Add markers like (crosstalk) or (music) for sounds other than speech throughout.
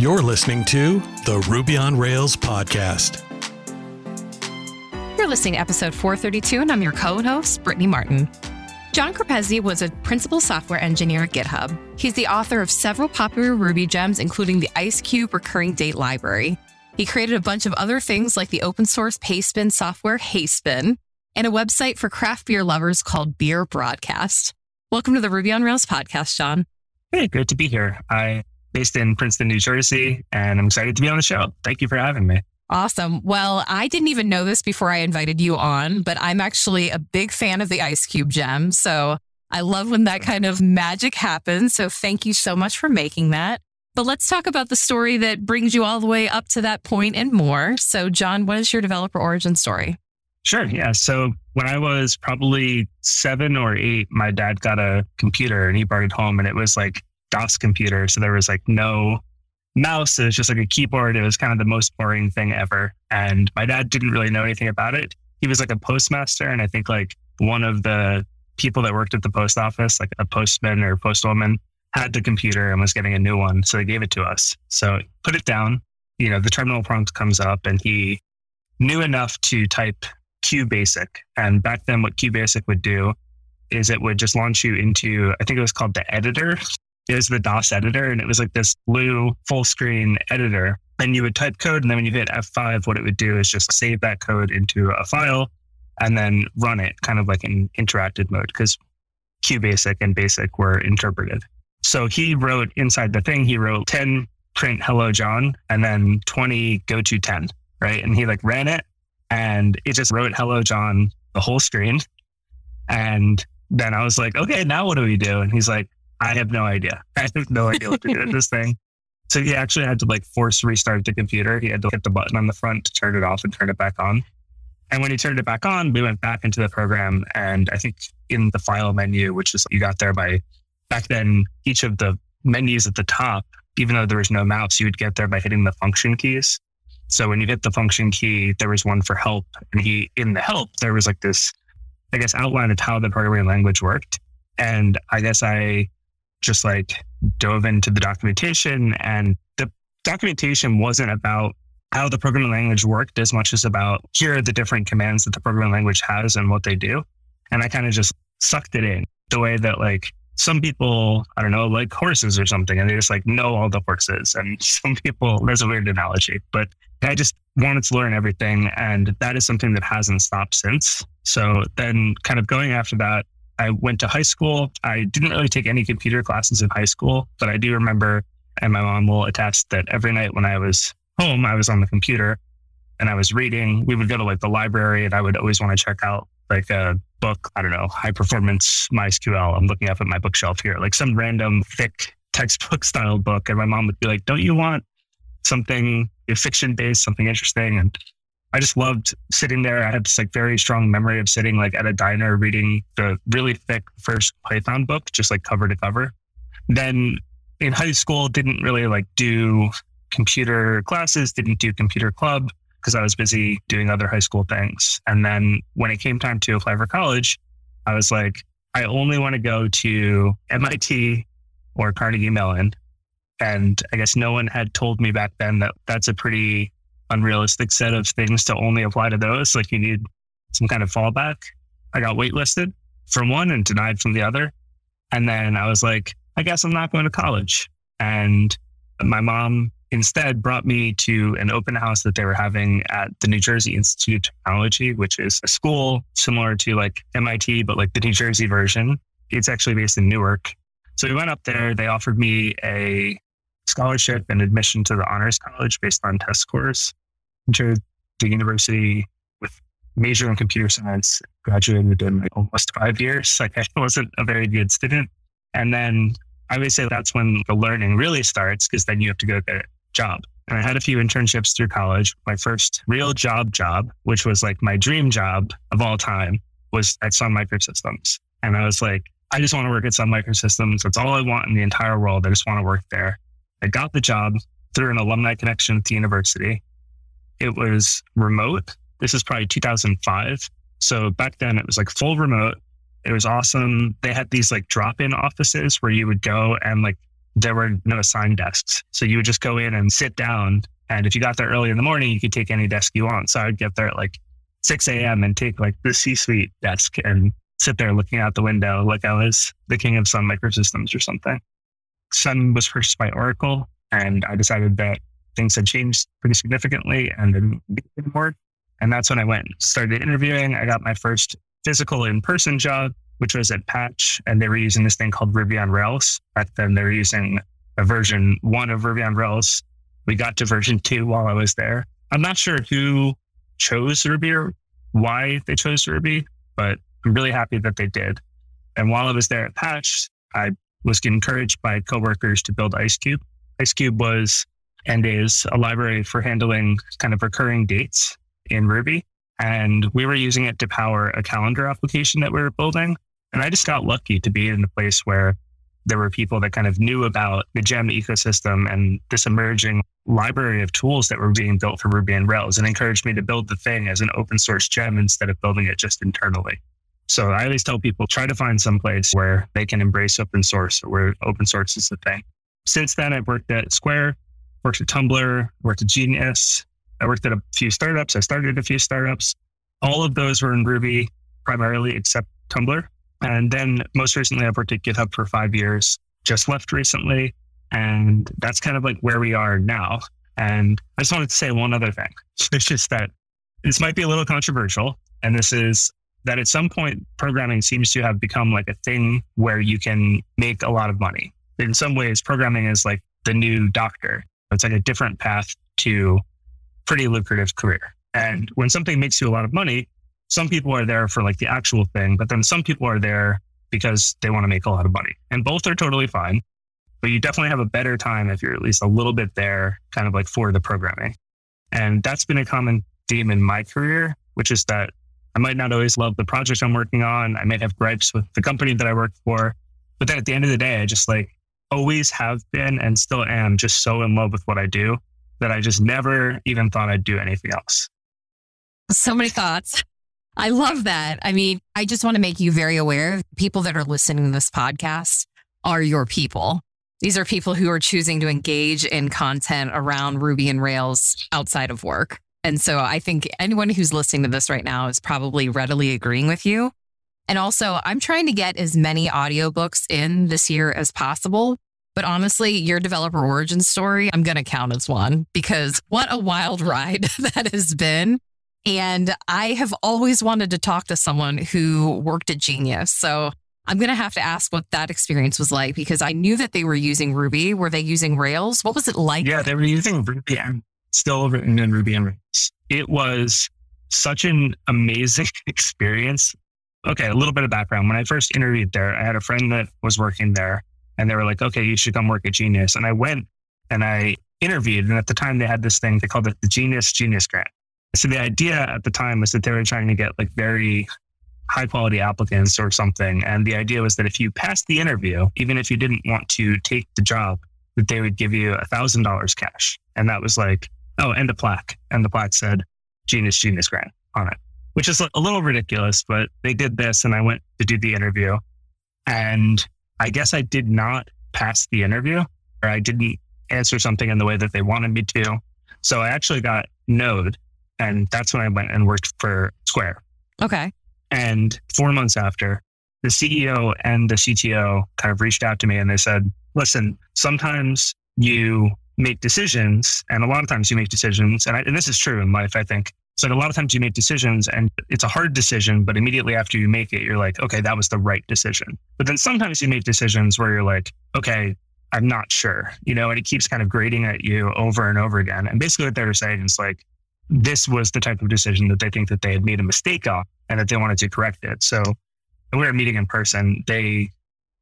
You're listening to the Ruby on Rails podcast. You're listening to episode 432, and I'm your co host, Brittany Martin. John Crepezzi was a principal software engineer at GitHub. He's the author of several popular Ruby gems, including the IceCube recurring date library. He created a bunch of other things like the open source pastebin software Hastebin and a website for craft beer lovers called Beer Broadcast. Welcome to the Ruby on Rails podcast, John. Hey, good to be here. I based in Princeton, New Jersey, and I'm excited to be on the show. Thank you for having me. Awesome. Well, I didn't even know this before I invited you on, but I'm actually a big fan of the Ice Cube gem. So I love when that kind of magic happens. So thank you so much for making that. But let's talk about the story that brings you all the way up to that point and more. So, John, what is your developer origin story? Sure. Yeah. So when I was probably seven or eight, my dad got a computer and he brought it home and it was like DOS computer. So there was like no mouse. It was just like a keyboard. It was kind of the most boring thing ever. And my dad didn't really know anything about it. He was like a postmaster. And I think like one of the people that worked at the post office, like a postman or postwoman, had the computer and was getting a new one. So they gave it to us. So put it down. You know, the terminal prompt comes up and he knew enough to type QBasic. And back then, what QBasic would do is it would just launch you into, I think it was called the editor. It was the DOS editor, and it was like this blue full screen editor. And you would type code, and then when you hit F5, what it would do is just save that code into a file and then run it kind of like in interactive mode because QBasic and BASIC were interpreted. So he wrote inside the thing, he wrote 10 print hello John and then 20 go to 10, right? And he like ran it and it just wrote hello John the whole screen. And then I was like, okay, now what do we do? And he's like, I have no idea. (laughs) I have no idea what to do with this thing. So he actually had to like force restart the computer. He had to hit the button on the front to turn it off and turn it back on. And when he turned it back on, we went back into the program. And I think in the file menu, which is you got there by back then, each of the menus at the top, even though there was no mouse, you would get there by hitting the function keys. So when you hit the function key, there was one for help. And he, in the help, there was like this, I guess, outline of how the programming language worked. And I guess I just like dove into the documentation and the documentation wasn't about how the programming language worked as much as about here are the different commands that the programming language has and what they do. And I kind of just sucked it in the way that like some people, I don't know, like horses or something, and they just like know all the horses. And (laughs) some people, there's a weird analogy, but I just wanted to learn everything. And that is something that hasn't stopped since. So then kind of going after that, I went to high school. I didn't really take any computer classes in high school, but I do remember, and my mom will attest that every night when I was home, I was on the computer and I was reading. We would go to like the library and I would always want to check out like a book, I don't know, high performance MySQL. I'm looking up at my bookshelf here, like some random thick textbook (laughs) style book. And my mom would be like, Don't you want something fiction based, something interesting? And I just loved sitting there. I had this like very strong memory of sitting like at a diner reading the really thick first Python book, just like cover to cover. Then in high school, didn't really like do computer classes, didn't do computer club because I was busy doing other high school things. And then when it came time to apply for college, I was like, I only want to go to MIT or Carnegie Mellon. And I guess no one had told me back then that that's a pretty unrealistic set of things to only apply to those. Like you need some kind of fallback. I got waitlisted from one and denied from the other. And then I was like, I guess I'm not going to college. And my mom instead brought me to an open house that they were having at the New Jersey Institute of Technology, which is a school similar to like MIT, but like the New Jersey version. It's actually based in Newark. So we went up there. They offered me a scholarship and admission to the honors college based on test scores entered the university with major in computer science, graduated in like almost five years. (laughs) Like I wasn't a very good student. And then I would say that's when the learning really starts because then you have to go get a job. And I had a few internships through college. My first real job job, which was like my dream job of all time, was at Sun Microsystems. And I was like, I just want to work at Sun Microsystems. That's all I want in the entire world. I just want to work there. I got the job through an alumni connection at the university. It was remote. This is probably 2005. So back then it was like full remote. It was awesome. They had these like drop in offices where you would go and like there were no assigned desks. So you would just go in and sit down. And if you got there early in the morning, you could take any desk you want. So I would get there at like 6 a.m. and take like the C suite desk and sit there looking out the window like I was the king of Sun Microsystems or something. Sun was purchased by Oracle, and I decided that things had changed pretty significantly and didn't. And that's when I went started interviewing. I got my first physical in person job, which was at Patch, and they were using this thing called Ruby on Rails. Back then, they were using a version one of Ruby on Rails. We got to version two while I was there. I'm not sure who chose Ruby or why they chose Ruby, but I'm really happy that they did. And while I was there at Patch, I was encouraged by coworkers to build IceCube. IceCube was and is a library for handling kind of recurring dates in Ruby. And we were using it to power a calendar application that we were building. And I just got lucky to be in a place where there were people that kind of knew about the gem ecosystem and this emerging library of tools that were being built for Ruby and Rails and encouraged me to build the thing as an open source gem instead of building it just internally. So I always tell people try to find some place where they can embrace open source or where open source is the thing. Since then, I've worked at Square, worked at Tumblr, worked at Genius. I worked at a few startups. I started a few startups. All of those were in Ruby primarily, except Tumblr. And then most recently, I've worked at GitHub for five years, just left recently. And that's kind of like where we are now. And I just wanted to say one other thing. (laughs) It's just that this might be a little controversial. And this is that at some point, programming seems to have become like a thing where you can make a lot of money. In some ways, programming is like the new doctor. It's like a different path to pretty lucrative career. And when something makes you a lot of money, some people are there for like the actual thing, but then some people are there because they want to make a lot of money. And both are totally fine. But you definitely have a better time if you're at least a little bit there, kind of like for the programming. And that's been a common theme in my career, which is that I might not always love the project I'm working on. I might have gripes with the company that I work for. But then at the end of the day, I just like always have been and still am just so in love with what I do that I just never even thought I'd do anything else. So many thoughts. I love that. I mean, I just want to make you very aware people that are listening to this podcast are your people. These are people who are choosing to engage in content around Ruby and Rails outside of work. And so I think anyone who's listening to this right now is probably readily agreeing with you. And also, I'm trying to get as many audiobooks in this year as possible. But honestly, your developer origin story, I'm going to count as one because what a wild (laughs) ride (laughs) that has been. And I have always wanted to talk to someone who worked at Genius. So I'm going to have to ask what that experience was like because I knew that they were using Ruby. Were they using Rails? What was it like? Yeah, they were using Ruby and still written in Ruby and Rails. It was such an amazing (laughs) experience okay, a little bit of background. When I first interviewed there, I had a friend that was working there and they were like, okay, you should come work at Genius. And I went and I interviewed. And at the time, they had this thing, they called it the Genius Genius Grant. So the idea at the time was that they were trying to get like very high quality applicants or something. And the idea was that if you passed the interview, even if you didn't want to take the job, that they would give you a thousand dollars cash. And that was like, oh, and a plaque. And the plaque said Genius Genius Grant on it which is a little ridiculous, but they did this and I went to do the interview. And I guess I did not pass the interview or I didn't answer something in the way that they wanted me to. So I actually got Node. And that's when I went and worked for Square. Okay. And four months after, the CEO and the CTO kind of reached out to me and they said, listen, sometimes you make decisions, and a lot of times you make decisions, and, I, and this is true in life, I think. So a lot of times you make decisions and it's a hard decision, but immediately after you make it, you're like, okay, that was the right decision. But then sometimes you make decisions where you're like, okay, I'm not sure, you know, and it keeps kind of grating at you over and over again. And basically what they're saying is like, this was the type of decision that they think that they had made a mistake on and that they wanted to correct it. So we were meeting in person, they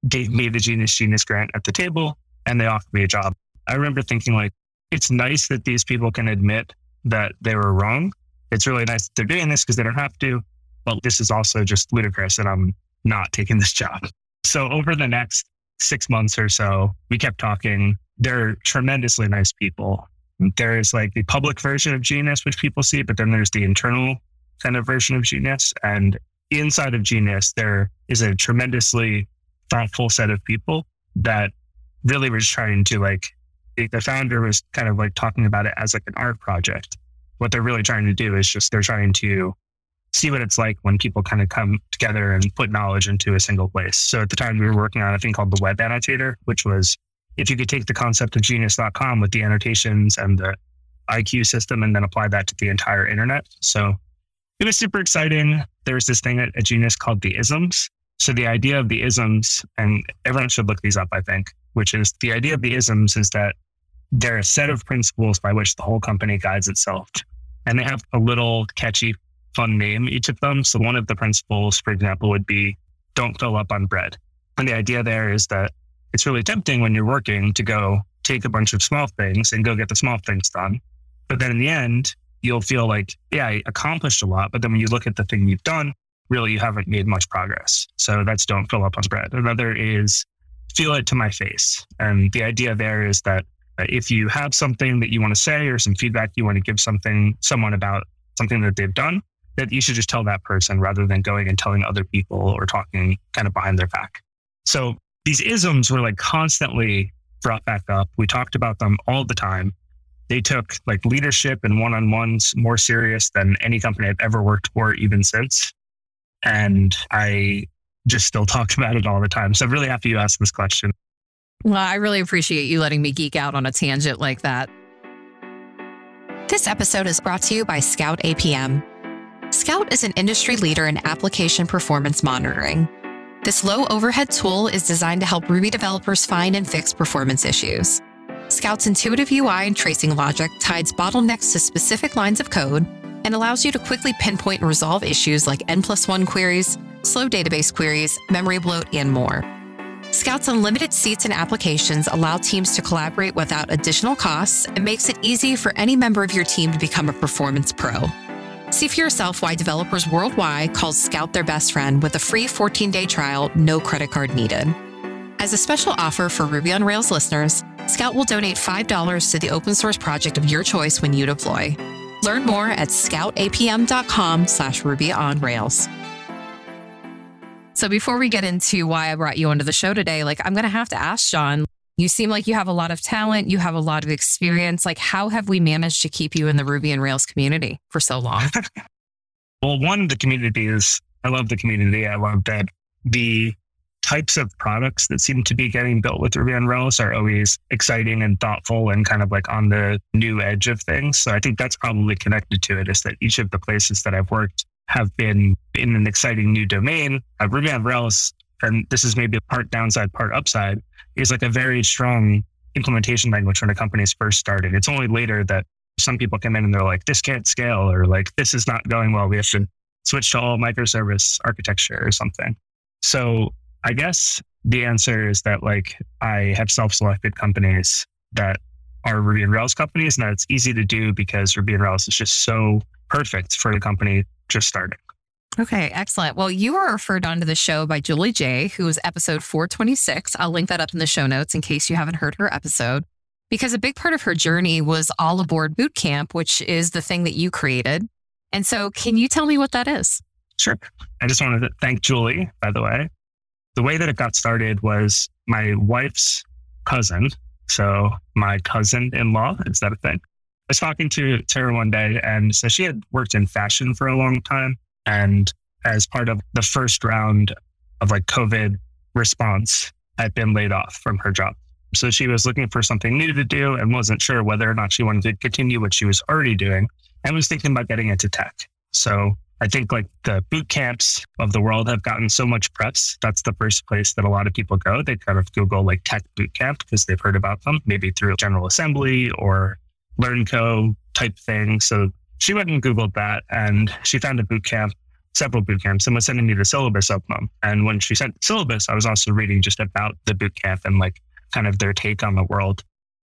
gave me the Genius Genius grant at the table and they offered me a job. I remember thinking like, it's nice that these people can admit that they were wrong it's really nice that they're doing this because they don't have to. But this is also just ludicrous and I'm not taking this (laughs) job. So over the next six months or so, we kept talking. They're tremendously nice people. There's like the public version of Genius, which people see, but then there's the internal kind of version of Genius. And inside of Genius, there is a tremendously thoughtful set of people that really was trying to like, the founder was kind of like talking about it as like an art project. What they're really trying to do is just they're trying to see what it's like when people kind of come together and put knowledge into a single place. So at the time we were working on a thing called the web annotator, which was if you could take the concept of genius.com with the annotations and the IQ system and then apply that to the entire internet. So it was super exciting. There's this thing at, at Genius called the isms. So the idea of the isms, and everyone should look these up, I think, which is the idea of the isms is that they're a set of principles by which the whole company guides itself. And they have a little catchy, fun name, each of them. So one of the principles, for example, would be don't fill up on bread. And the idea there is that it's really tempting when you're working to go take a bunch of small things and go get the small things done. But then in the end, you'll feel like, yeah, I accomplished a lot. But then when you look at the thing you've done, really you haven't made much progress. So that's don't fill up on bread. Another is feel it to my face. And the idea there is that if you have something that you want to say or some feedback you want to give something someone about something that they've done, that you should just tell that person rather than going and telling other people or talking kind of behind their back. So these isms were like constantly brought back up. We talked about them all the time. They took like leadership and one on ones more serious than any company I've ever worked for, even since. And I just still talk (laughs) about it all the time. So I'm really happy you asked this question. Well, I really appreciate you letting me geek out on a tangent like that. This episode is brought to you by Scout APM. Scout is an industry leader in application performance monitoring. This low overhead tool is designed to help Ruby developers find and fix performance issues. Scout's intuitive UI and tracing logic ties bottlenecks to specific lines of code and allows you to quickly pinpoint and resolve issues like N plus one queries, slow database queries, memory bloat, and more. Scout's unlimited seats and applications allow teams to collaborate without additional costs and makes it easy for any member of your team to become a performance pro. See for yourself why developers worldwide call Scout their best friend with a free 14 day trial, no credit card needed. As a special offer for Ruby on Rails listeners, Scout will donate $5 to the open source project of your choice when you deploy. Learn more at scoutapm.com slash Ruby on Rails. So before we get into why I brought you onto the show today, like I'm going to have to ask John, you seem like you have a lot of talent, you have a lot of experience. Like how have we managed to keep you in the Ruby and Rails community for so long? (laughs) well, one, the community is, I love the community. I love that the types of products that seem to be getting built with Ruby on Rails are always exciting and thoughtful and kind of like on the new edge of things. So I think that's probably connected to it is that each of the places that I've worked have been in an exciting new domain. Uh, Ruby on Rails, and this is maybe part downside, part upside, is like a very strong implementation language when a company is first started. It's only later that some people come in and they're like, this can't scale, or like, this is not going well. We have to switch to all microservice architecture or something. So I guess the answer is that like I have self-selected companies that are Ruby and Rails companies, and that it's easy to do because Ruby and Rails is just so perfect for a company just starting. Okay, excellent. Well, you were referred onto the show by Julie J, who was episode 426. I'll link that up in the show notes in case you haven't heard her episode. Because a big part of her journey was All Aboard boot camp, which is the thing that you created. And so, can you tell me what that is? Sure. I just wanted to thank Julie, by the way, the way that it got started was my wife's cousin. So my cousin in law, is that a thing? I was talking to, to her one day and so she had worked in fashion for a long time. And as part of the first round of like COVID response, had been laid off from her job. So she was looking for something new to do and wasn't sure whether or not she wanted to continue what she was already doing and was thinking about getting into tech. So I think like the boot camps of the world have gotten so much press. That's the first place that a lot of people go. They kind of Google like tech boot camp because they've heard about them, maybe through General Assembly or LearnCo type thing. So she went and Googled that and she found a boot camp, several boot camps, and was sending me the syllabus of them. And when she sent the syllabus, I was also reading just about the boot camp and like kind of their take on the world.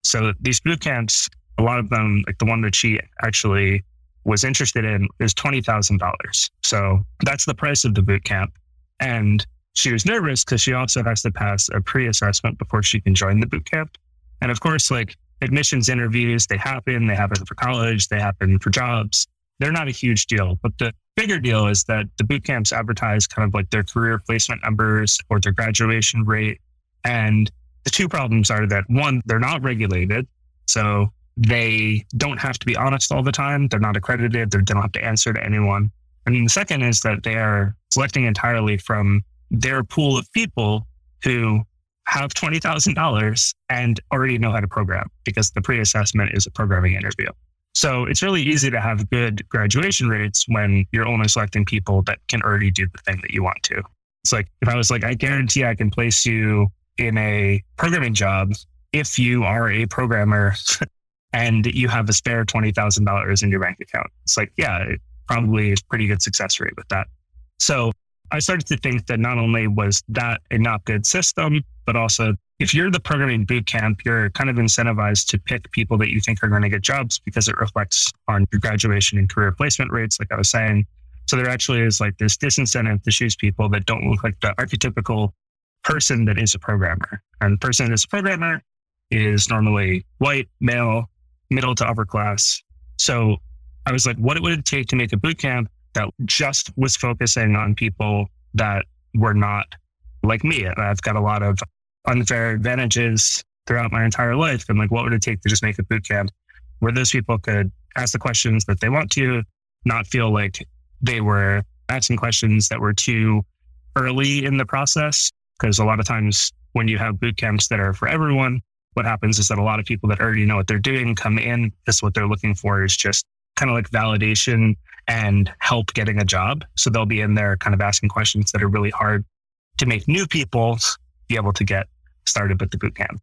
So these boot camps, a lot of them, like the one that she actually was interested in is $20,000. So that's the price of the boot camp. And she was nervous because she also has to pass a pre assessment before she can join the boot camp. And of course, like admissions interviews, they happen, they happen for college, they happen for jobs. They're not a huge deal. But the bigger deal is that the boot camps advertise kind of like their career placement numbers or their graduation rate. And The two problems are that one, they're not regulated. So they don't have to be honest all the time. They're not accredited. They don't have to answer to anyone. And the second is that they are selecting entirely from their pool of people who have $20,000 and already know how to program because the pre assessment is a programming interview. So it's really easy to have good graduation rates when you're only selecting people that can already do the thing that you want to. It's like if I was like, I guarantee I can place you in a programming job if you are a programmer (laughs) and you have a spare $20,000 in your bank account. It's like, yeah, it probably is pretty good success rate with that. So I started to think that not only was that a not good system, but also if you're the programming boot camp, you're kind of incentivized to pick people that you think are going to get jobs because it reflects on your graduation and career placement rates, like I was saying. So there actually is like this disincentive to choose people that don't look like the archetypical person that is a programmer. And the person that is a programmer is normally white, male, middle to upper class. So I was like, what would it take to make a boot camp that just was focusing on people that were not like me? And I've got a lot of unfair advantages throughout my entire life. And like, what would it take to just make a boot camp where those people could ask the questions that they want to, not feel like they were asking questions that were too early in the process? Because a lot of times when you have boot camps that are for everyone, what happens is that a lot of people that already know what they're doing come in. This what they're looking for is just kind of like validation and help getting a job. So they'll be in there kind of asking questions that are really hard to make new people be able to get started with the boot camp.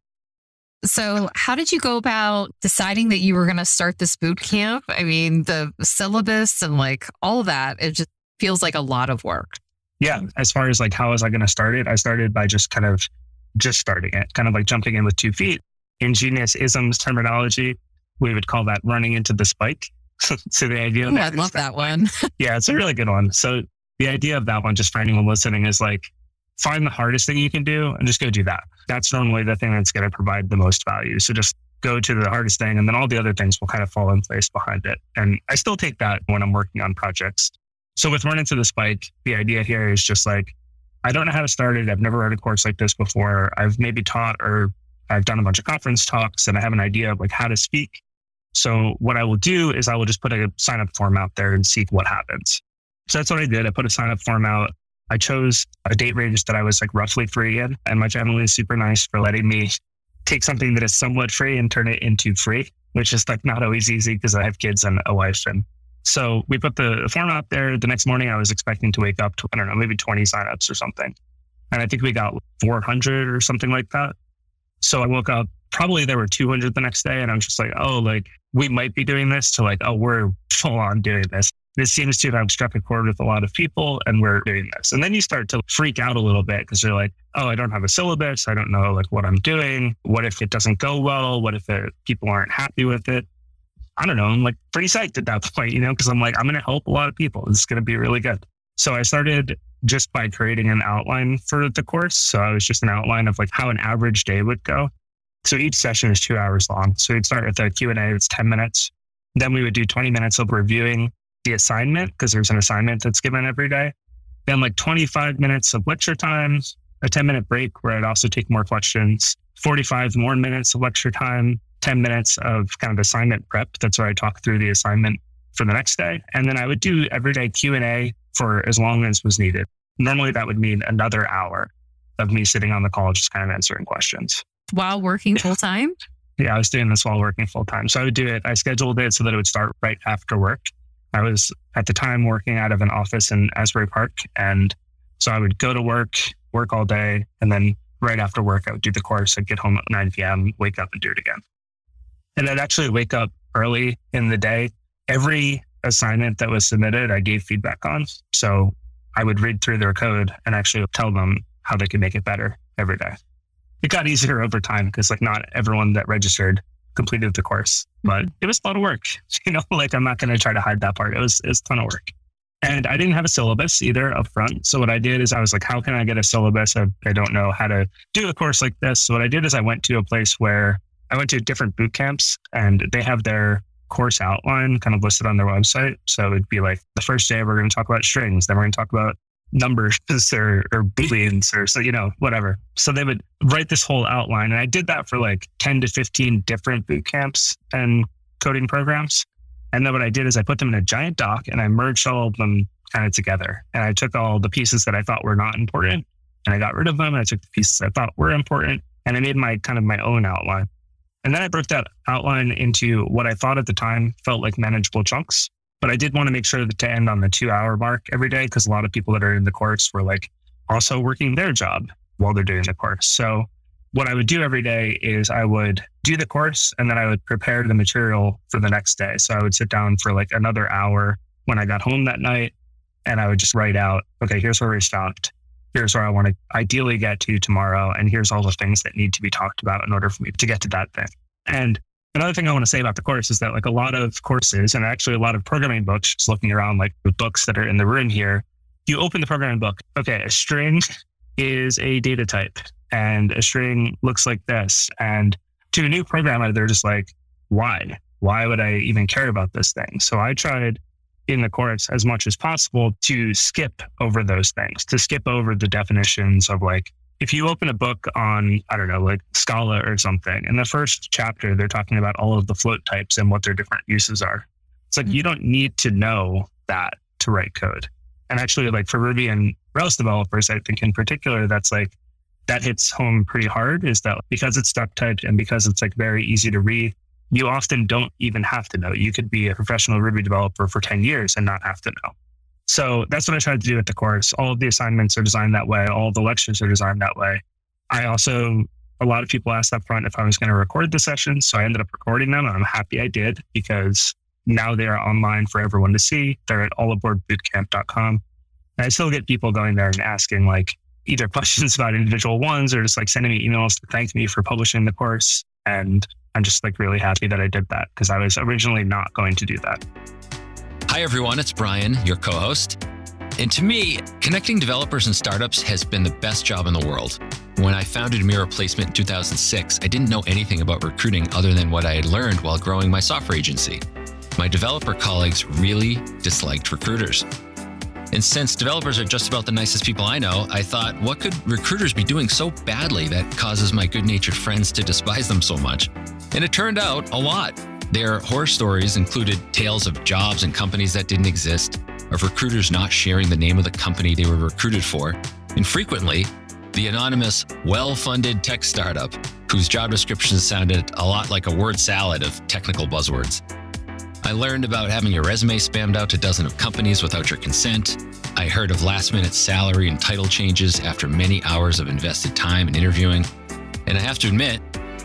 So, how did you go about deciding that you were going to start this boot camp? I mean, the syllabus and like all that, it just feels like a lot of work. Yeah. As far as like, how was I going to start it? I started by just kind of just starting it, kind of like jumping in with two feet. In Genius isms terminology, we would call that running into the spike. (laughs) so the idea Ooh, I love that one. (laughs) yeah, it's a really good one. So the idea of that one, just for anyone listening, is like find the hardest thing you can do and just go do that. That's normally the thing that's going to provide the most value. So just go to the hardest thing and then all the other things will kind of fall in place behind it. And I still take that when I'm working on projects. So with Run Into the Spike, the idea here is just like, I don't know how to start it. I've never read a course like this before. I've maybe taught or I've done a bunch of conference talks and I have an idea of like how to speak. So what I will do is I will just put a sign up form out there and see what happens. So that's what I did. I put a sign up form out. I chose a date range that I was like roughly free in. And my family is super nice for letting me take something that is somewhat free and turn it into free, which is like not always easy because I have kids and a wife. And so we put the form out there. The next morning I was expecting to wake up to, I don't know, maybe 20 signups or something. And I think we got 400 or something like that. So I woke up, probably there were 200 the next day. And I'm just like, oh, like we might be doing this to like, oh, we're full on doing this. This seems to have struck a chord with a lot of people and we're doing this. And then you start to freak out a little bit because you're like, oh, I don't have a syllabus. I don't know like what I'm doing. What if it doesn't go well? What if it, people aren't happy with it? I don't know. I'm like pretty psyched at that (laughs) point, you know, because I'm like, I'm going to help a lot of people. It's going to be really good. So I started just by creating an outline for the course. So I was just an outline of like how an average day would go. So each session is two hours long. So we'd start with a Q&A, it's 10 minutes. Then we would do 20 minutes of reviewing the assignment because there's an assignment that's given every day. Then like 25 minutes of lecture time, a 10 minute break where I'd also take more questions, 45 more minutes of lecture time, 10 minutes of kind of assignment prep. That's where I talk through the assignment for the next day. And then I would do everyday Q&A for as long as was needed. Normally that would mean another hour of me sitting on the call, just kind of answering questions. While working full time? Yeah, I was doing this while working full time. So I would do it. I scheduled it so that it would start right after work. I was at the time working out of an office in Asbury Park. And so I would go to work, work all day. And then right after work, I would do the course. I'd get home at 9 p.m., wake up and do it again. And I'd actually wake up early in the day. Every assignment that was submitted, I gave feedback on. So I would read through their code and actually tell them how they could make it better every day. It got easier over time because like not everyone that registered completed the course, but mm-hmm. it was a lot of work. (laughs) You know, like I'm not going to try to hide that part. It was, it was a ton of work. And I didn't have a syllabus either up front. So what I did is I was like, how can I get a syllabus? I, I don't know how to do a course like this. So what I did is I went to a place where I went to different boot camps and they have their course outline kind of listed on their website. So it'd be like the first day we're going to talk about strings, then we're going to talk about numbers (laughs) or, or booleans or so, you know, whatever. So they would write this whole outline. And I did that for like 10 to 15 different boot camps and coding programs. And then what I did is I put them in a giant doc and I merged all of them kind of together. And I took all the pieces that I thought were not important and I got rid of them. And I took the pieces I thought were important and I made my kind of my own outline. And then I broke that outline into what I thought at the time felt like manageable chunks. But I did want to make sure to end on the two hour mark every day because a lot of people that are in the course were like also working their job while they're doing the course. So what I would do every day is I would do the course and then I would prepare the material for the next day. So I would sit down for like another hour when I got home that night and I would just write out, okay, here's where we stopped. Here's where I want to ideally get to tomorrow. And here's all the things that need to be talked about in order for me to get to that thing. And another thing I want to say about the course is that like a lot of courses and actually a lot of programming books, just looking around like the books that are in the room here, you open the programming book. Okay, a string is a data type and a string looks like this. And to a new programmer, they're just like, why? Why would I even care about this thing? So I tried in the course as much as possible to skip over those things, to skip over the definitions of like, if you open a book on, I don't know, like Scala or something, in the first chapter, they're talking about all of the float types and what their different uses are. It's like, mm-hmm. you don't need to know that to write code. And actually, like for Ruby and Rails developers, I think in particular, that's like, that hits home pretty hard is that because it's duck typed and because it's like very easy to read, you often don't even have to know. You could be a professional Ruby developer for 10 years and not have to know. So that's what I tried to do at the course. All of the assignments are designed that way. All the lectures are designed that way. I also, a lot of people asked up front if I was going to record the sessions. So I ended up recording them and I'm happy I did because now they are online for everyone to see. They're at allaboardbootcamp.com. And I still get people going there and asking like either (laughs) questions about individual ones or just like sending me emails to thank me for publishing the course. And I'm just like really happy that I did that because I was originally not going to do that. Hi, everyone. It's Brian, your co host. And to me, connecting developers and startups has been the best job in the world. When I founded Mirror Placement in 2006, I didn't know anything about recruiting other than what I had learned while growing my software agency. My developer colleagues really disliked recruiters. And since developers are just about the nicest people I know, I thought, what could recruiters be doing so badly that causes my good natured friends to despise them so much? And it turned out a lot. Their horror stories included tales of jobs and companies that didn't exist, of recruiters not sharing the name of the company they were recruited for, and frequently, the anonymous, well funded tech startup whose job descriptions sounded a lot like a word salad of technical buzzwords. I learned about having your resume spammed out to dozens of companies without your consent. I heard of last minute salary and title changes after many hours of invested time and interviewing. And I have to admit,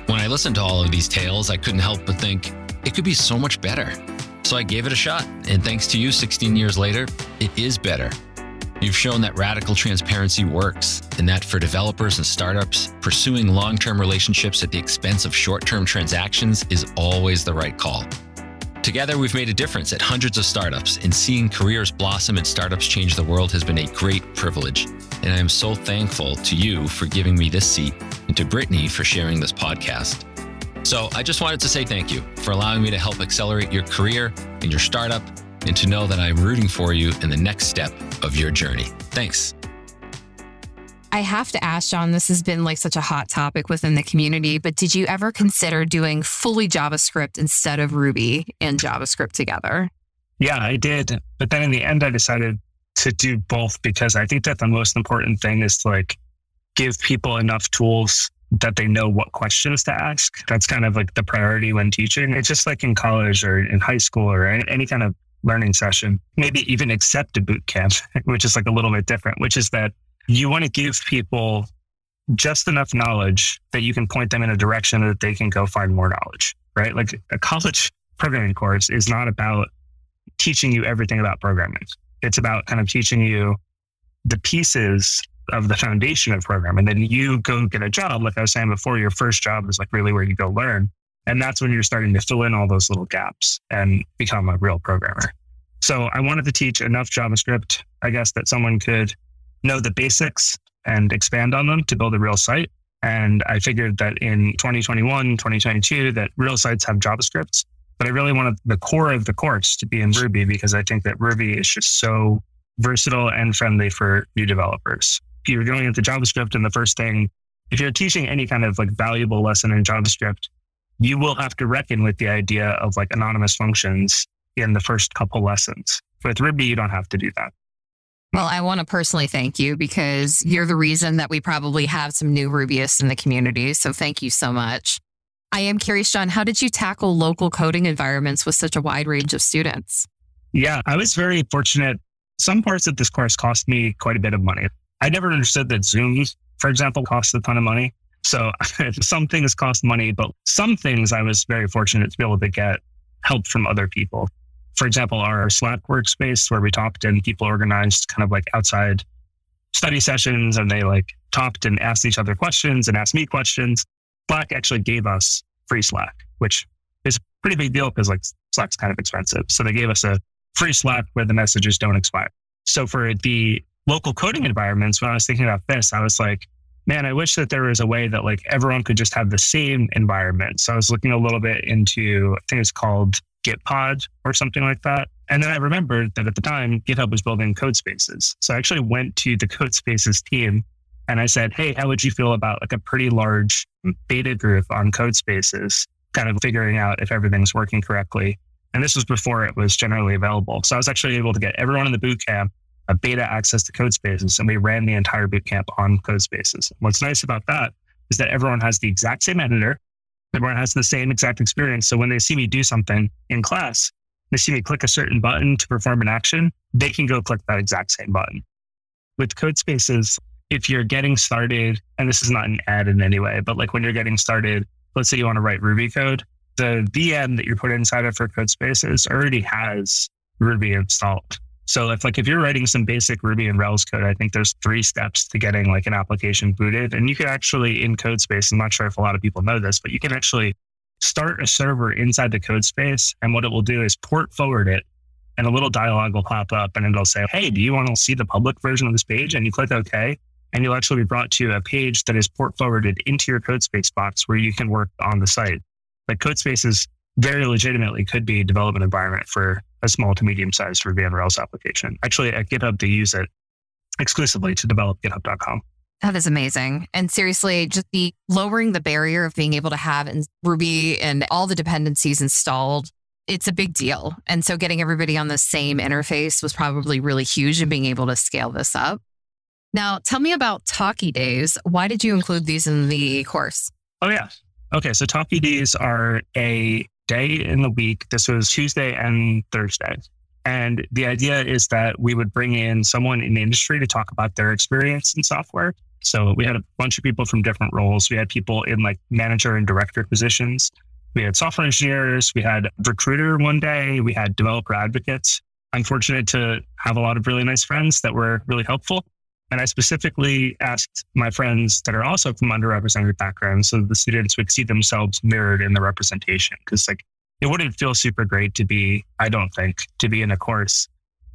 when I listened to all of these tales, I couldn't help but think, it could be so much better. So I gave it a shot. And thanks to you, 16 years later, it is better. You've shown that radical transparency works, and that for developers and startups, pursuing long term relationships at the expense of short term transactions is always the right call. Together, we've made a difference at hundreds of startups, and seeing careers blossom and startups change the world has been a great privilege. And I am so thankful to you for giving me this seat and to Brittany for sharing this podcast. So I just wanted to say thank you for allowing me to help accelerate your career and your startup and to know that I'm rooting for you in the next step of your journey. Thanks. I have to ask, John, this has been like such a hot topic within the community, but did you ever consider doing fully JavaScript instead of Ruby and JavaScript together? Yeah, I did. But then in the end, I decided to do both because I think that the most important thing is to like give people enough tools that they know what questions to ask. That's kind of like the priority when teaching. It's just like in college or in high school or any kind of learning session, maybe even accept a boot camp, (laughs) which is like a little bit different, which is that you want to give people just enough knowledge that you can point them in a direction that they can go find more knowledge, right? Like a college programming course is not about teaching you everything about programming. It's about kind of teaching you the pieces of the foundation of program. And then you go get a job. Like I was saying before, your first job is like really where you go learn. And that's when you're starting to fill in all those little gaps and become a real programmer. So I wanted to teach enough JavaScript, I guess, that someone could know the basics and expand on them to build a real site. And I figured that in 2021, 2022, that real sites have JavaScripts. But I really wanted the core of the course to be in Ruby because I think that Ruby is just so versatile and friendly for new developers. You're going into JavaScript and the first thing, if you're teaching any kind of like valuable lesson in JavaScript, you will have to reckon with the idea of like anonymous functions in the first couple lessons. With Ruby, you don't have to do that. Well, I want to personally thank you because you're the reason that we probably have some new Rubyists in the community. So thank you so much. I am curious, John, how did you tackle local coding environments with such a wide range of students? Yeah, I was very fortunate. Some parts of this course cost me quite a bit of money. I never understood that Zoom, for example, costs a ton of money. So (laughs) some things cost money, but some things I was very fortunate to be able to get help from other people for example, our Slack workspace where we talked and people organized kind of like outside study sessions and they like talked and asked each other questions and asked me questions. Slack actually gave us free Slack, which is a pretty big deal because like Slack's kind of expensive. So they gave us a free Slack where the messages don't expire. So for the local coding environments, when I was thinking about this, I was like, man, I wish that there was a way that like everyone could just have the same environment. So I was looking a little bit into, I think it's called Gitpod or something like that. And then I remembered that at the time, GitHub was building Codespaces. So I actually went to the Codespaces team and I said, Hey, how would you feel about like a pretty large beta group on Codespaces, kind of figuring out if everything's working correctly? And this was before it was generally available. So I was actually able to get everyone in the boot camp a beta access to Codespaces and we ran the entire boot camp on Codespaces. What's nice about that is that everyone has the exact same editor Everyone has the same exact experience. So when they see me do something in class, they see me click a certain button to perform an action, they can go click that exact same button. With Codespaces, if you're getting started, and this is not an ad in any way, but like when you're getting started, let's say you want to write Ruby code, the VM that you're put inside of for Codespaces already has Ruby installed. So if like if you're writing some basic Ruby and Rails code, I think there's three steps to getting like an application booted. And you can actually in CodeSpace, I'm not sure if a lot of people know this, but you can actually start a server inside the code space. And what it will do is port forward it and a little dialog will pop up and it'll say, Hey, do you want to see the public version of this page? And you click OK. And you'll actually be brought to a page that is port forwarded into your CodeSpace box where you can work on the site. Like CodeSpace is very legitimately could be a development environment for a small to medium sized Ruby on Rails application. Actually, at GitHub, they use it exclusively to develop GitHub.com. That is amazing. And seriously, just the lowering the barrier of being able to have in Ruby and all the dependencies installed, it's a big deal. And so getting everybody on the same interface was probably really huge in being able to scale this up. Now, tell me about Talkie Days. Why did you include these in the course? Oh, yeah. Okay. So Talkie Days are a day in the week. This was Tuesday and Thursday. And the idea is that we would bring in someone in the industry to talk about their experience in software. So we had a bunch of people from different roles. We had people in like manager and director positions. We had software engineers. We had recruiter one day. We had developer advocates. I'm fortunate to have a lot of really nice friends that were really helpful. And I specifically asked my friends that are also from underrepresented backgrounds so the students would see themselves mirrored in the representation. Cause like it wouldn't feel super great to be, I don't think, to be in a course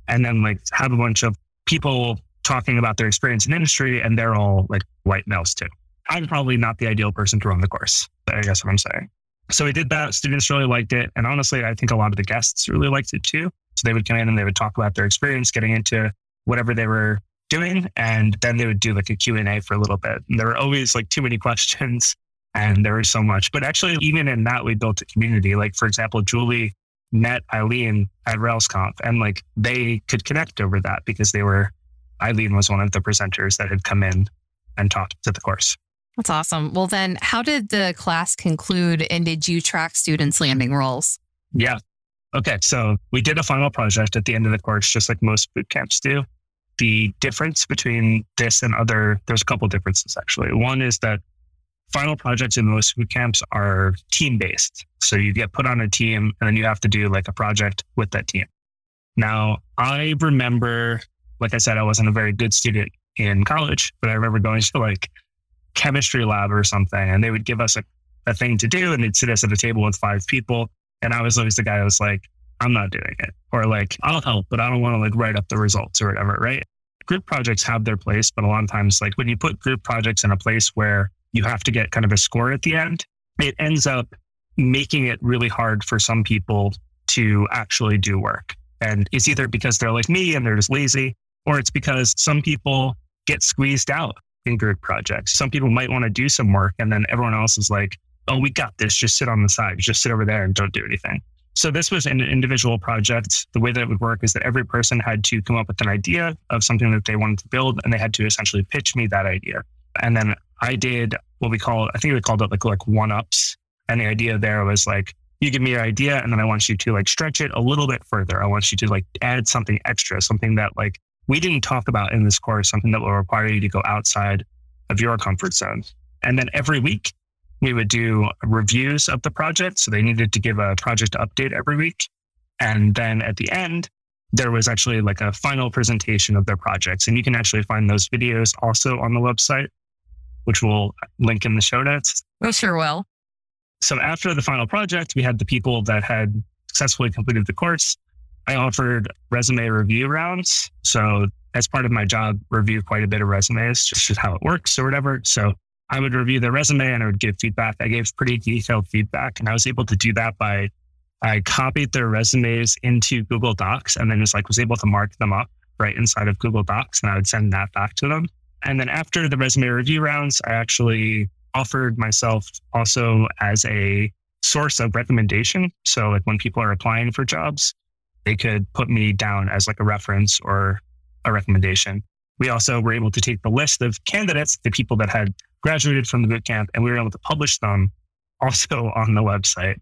and then like have a bunch of people talking about their experience in industry and they're all like white males too. I'm probably not the ideal person to run the course. I guess what I'm saying. So we did that. Students really liked it. And honestly, I think a lot of the guests really liked it too. So they would come in and they would talk about their experience getting into whatever they were doing. And then they would do like a Q&A for a little bit. And there were always like too many (laughs) questions and there was so much. But actually, even in that, we built a community. Like, for example, Julie met Eileen at RailsConf and like they could connect over that because they were, Eileen was one of the presenters that had come in and talked to the course. That's awesome. Well, then, how did the class conclude and did you track students' landing roles? Yeah. Okay. So we did a final project at the end of the course, just like most boot camps do the difference between this and other, there's a couple differences actually. One is that final projects in most boot camps are team based. So you get put on a team and then you have to do like a project with that team. Now, I remember, like I said, I wasn't a very good student in college, but I remember going to like chemistry lab or something and they would give us a, a thing to do and they'd sit us at a table with five people. And I was always the guy who was like, I'm not doing it. Or like, I'll help, but I don't want to like write up the results or whatever, right? Group projects have their place, but a lot of times, like when you put group projects in a place where you have to get kind of a score at the end, it ends up making it really hard for some people to actually do work. And it's either because they're like me and they're just lazy, or it's because some people get squeezed out in group projects. Some people might want to do some work and then everyone else is like, oh, we got this. Just sit on the side, just sit over there and don't do anything. So this was an individual project. The way that it would work is that every person had to come up with an idea of something that they wanted to build, and they had to essentially pitch me that idea. And then I did what we call, I think we called it like like one ups. And the idea there was like, you give me your idea, and then I want you to like stretch it a little bit further. I want you to like add something extra, something that like we didn't talk about in this course, something that will require you to go outside of your comfort zone. And then every week we would do reviews of the project. So they needed to give a project update every week. And then at the end, there was actually like a final presentation of their projects. And you can actually find those videos also on the website, which we'll link in the show notes. We sure will. So after the final project, we had the people that had successfully completed the course. I offered resume review rounds. So as part of my job, review quite a bit of resumes, just how it works or whatever. So I would review their resume and I would give feedback. I gave pretty detailed feedback, and I was able to do that by I copied their resumes into Google Docs and then just like was able to mark them up right inside of Google Docs, and I would send that back to them. And then after the resume review rounds, I actually offered myself also as a source of recommendation. So like when people are applying for jobs, they could put me down as like a reference or a recommendation. We also were able to take the list of candidates, the people that had graduated from the boot camp, and we were able to publish them also (laughs) on the website.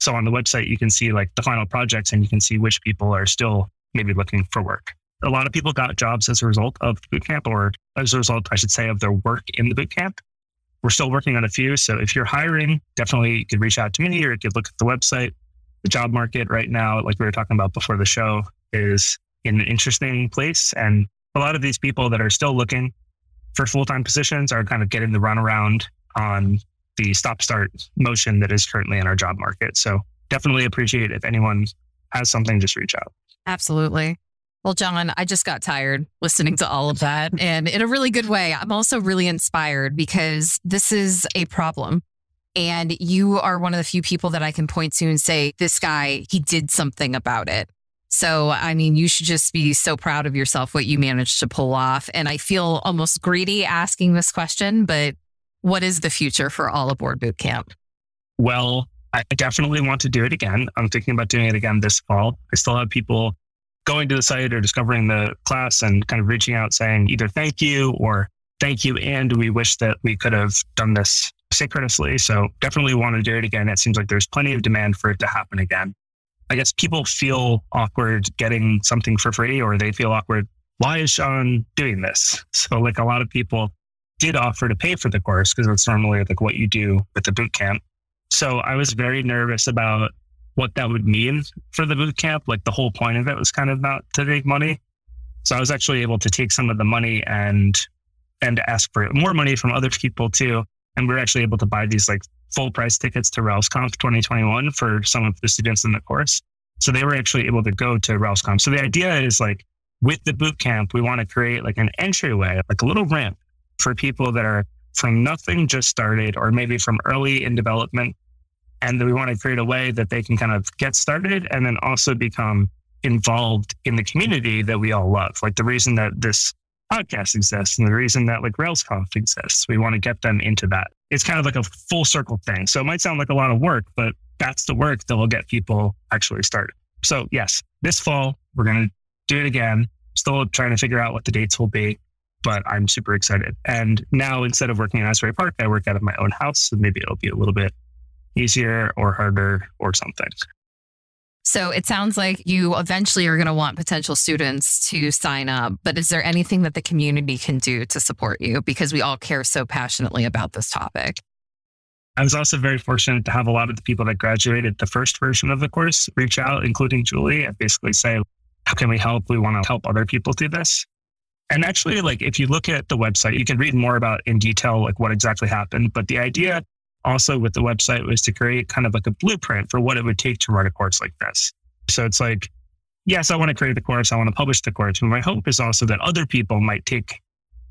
So on the website, you can see like the final projects and you can see which people are still maybe looking for work. A lot of people got jobs as a result of the boot camp, or as a result, I should say, of their work in the boot camp. We're still working on a few. So if you're hiring, definitely you could reach out to me or you could look at the website. The job market right now, like we were talking about before the show, is in an interesting place. And a lot of these people that are still looking for full time positions are kind of getting the runaround on the stop start motion that is currently in our job market. So definitely appreciate if anyone has something, just reach out. Absolutely. Well, John, I just got tired listening to all of that. And in a really good way, I'm also really inspired because this is a problem. And you are one of the few people that I can point to and say, this guy, he did something about it. So, I mean, you should just be so proud of yourself, what you managed to pull off. And I feel almost greedy asking this question, but what is the future for All Aboard Bootcamp? Well, I definitely want to do it again. I'm thinking about doing it again this fall. I still have people going to the site or discovering the class and kind of reaching out saying either thank you or thank you. And we wish that we could have done this synchronously. So definitely want to do it again. It seems like there's plenty of demand for it to happen again. I guess people feel awkward getting something for free or they feel awkward. Why is John doing this? (laughs) So, like a lot of people did offer to pay for the course because it's normally like what you do with the boot camp. So, I was very nervous about what that would mean for the boot camp. Like the whole point of it was kind of not to make money. So, I was actually able to take some of the money and and ask for more money from other people too. And we are actually able to buy these like full price tickets to RailsConf 2021 for some of the students in the course. So they were actually able to go to RailsConf. So the idea is like with the boot camp, we want to create like an entryway, like a little ramp for people that are from nothing just started or maybe from early in development. And that we want to create a way that they can kind of get started and then also become involved in the community that we all love. Like the reason that this podcast exists and the reason that like RailsConf exists. We want to get them into that. It's kind of like a full circle thing. So it might sound like a lot of work, but that's the work that will get people actually started. So yes, this fall we're going to do it again. Still trying to figure out what the dates will be, but I'm super excited. And now instead of working in Asbury Park, I work out of my own house. So maybe it'll be a little bit easier or harder or something. So it sounds like you eventually are going to want potential students to sign up. But is there anything that the community can do to support you? Because we all care so passionately about this topic. I was also very fortunate to have a lot of the people that graduated the first version of the course reach out, including Julie, and basically say, How can we help? We want to help other people do this. And actually, like if you look at the website, you can read more about in detail like what exactly happened. But the idea also with the website was to create kind of like a blueprint for what it would take to run a course like this. So it's like, yes, I want to create the course, I want to publish the course. But my hope is also that other people might take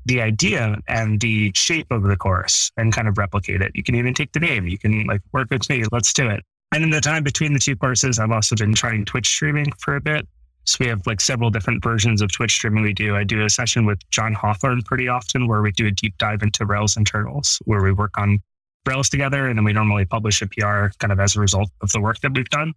the idea and the shape of the course and kind of replicate it. You can even take the name. You can like work with me. Let's do it. And in the time between the two courses, I've also been trying Twitch streaming for a bit. So we have like several different versions of Twitch streaming we do. I do a session with John Hawthorn pretty often where we do a deep dive into Rails internals, where we work on Rails together. And then we normally publish a PR kind of as a result of the work that we've done.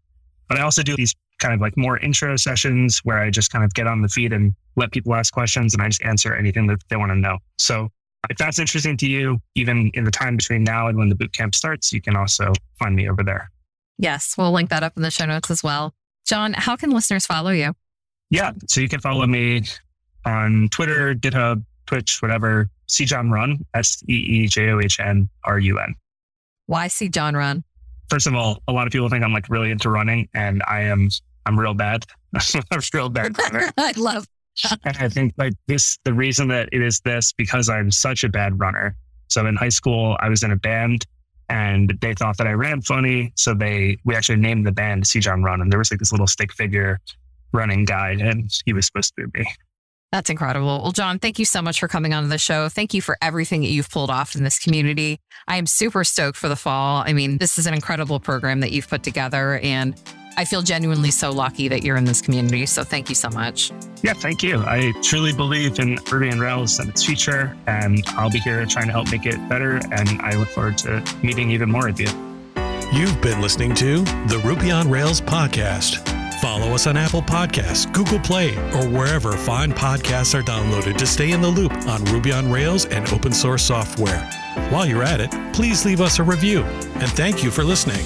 But I also do these kind of like more intro sessions where I just kind of get on the feed and let people ask questions and I just answer anything that they want to know. So if that's interesting to you, even in the time between now and when the bootcamp starts, you can also find me over there. Yes, we'll link that up in the show notes as well. John, how can listeners follow you? Yeah, so you can follow me on Twitter, GitHub, Twitch, whatever. See John Run, S E E J O H N R U N. Why see John Run? First of all, a lot of people think I'm like really into running, and I am. I'm real bad. (laughs) I'm real bad runner. (laughs) I love. and I think like this, the reason that it is this because I'm such a bad runner. So in high school, I was in a band and they thought that I ran funny. So they, we actually named the band See John Run. And there was like this little stick figure running guide and he was supposed to be me. That's incredible. Well, John, thank you so much for coming on the show. Thank you for everything that you've pulled off in this community. I am super stoked for the fall. I mean, this is an incredible program that you've put together and I feel genuinely so lucky that you're in this community. So thank you so much. Yeah, thank you. I truly believe in Ruby on Rails and its future, and I'll be here trying to help make it better. And I look forward to meeting even more of you. You've been listening to the Ruby on Rails podcast. Follow us on Apple Podcasts, Google Play, or wherever fine podcasts are downloaded to stay in the loop on Ruby on Rails and open source software. While you're at it, please leave us a review. And thank you for listening.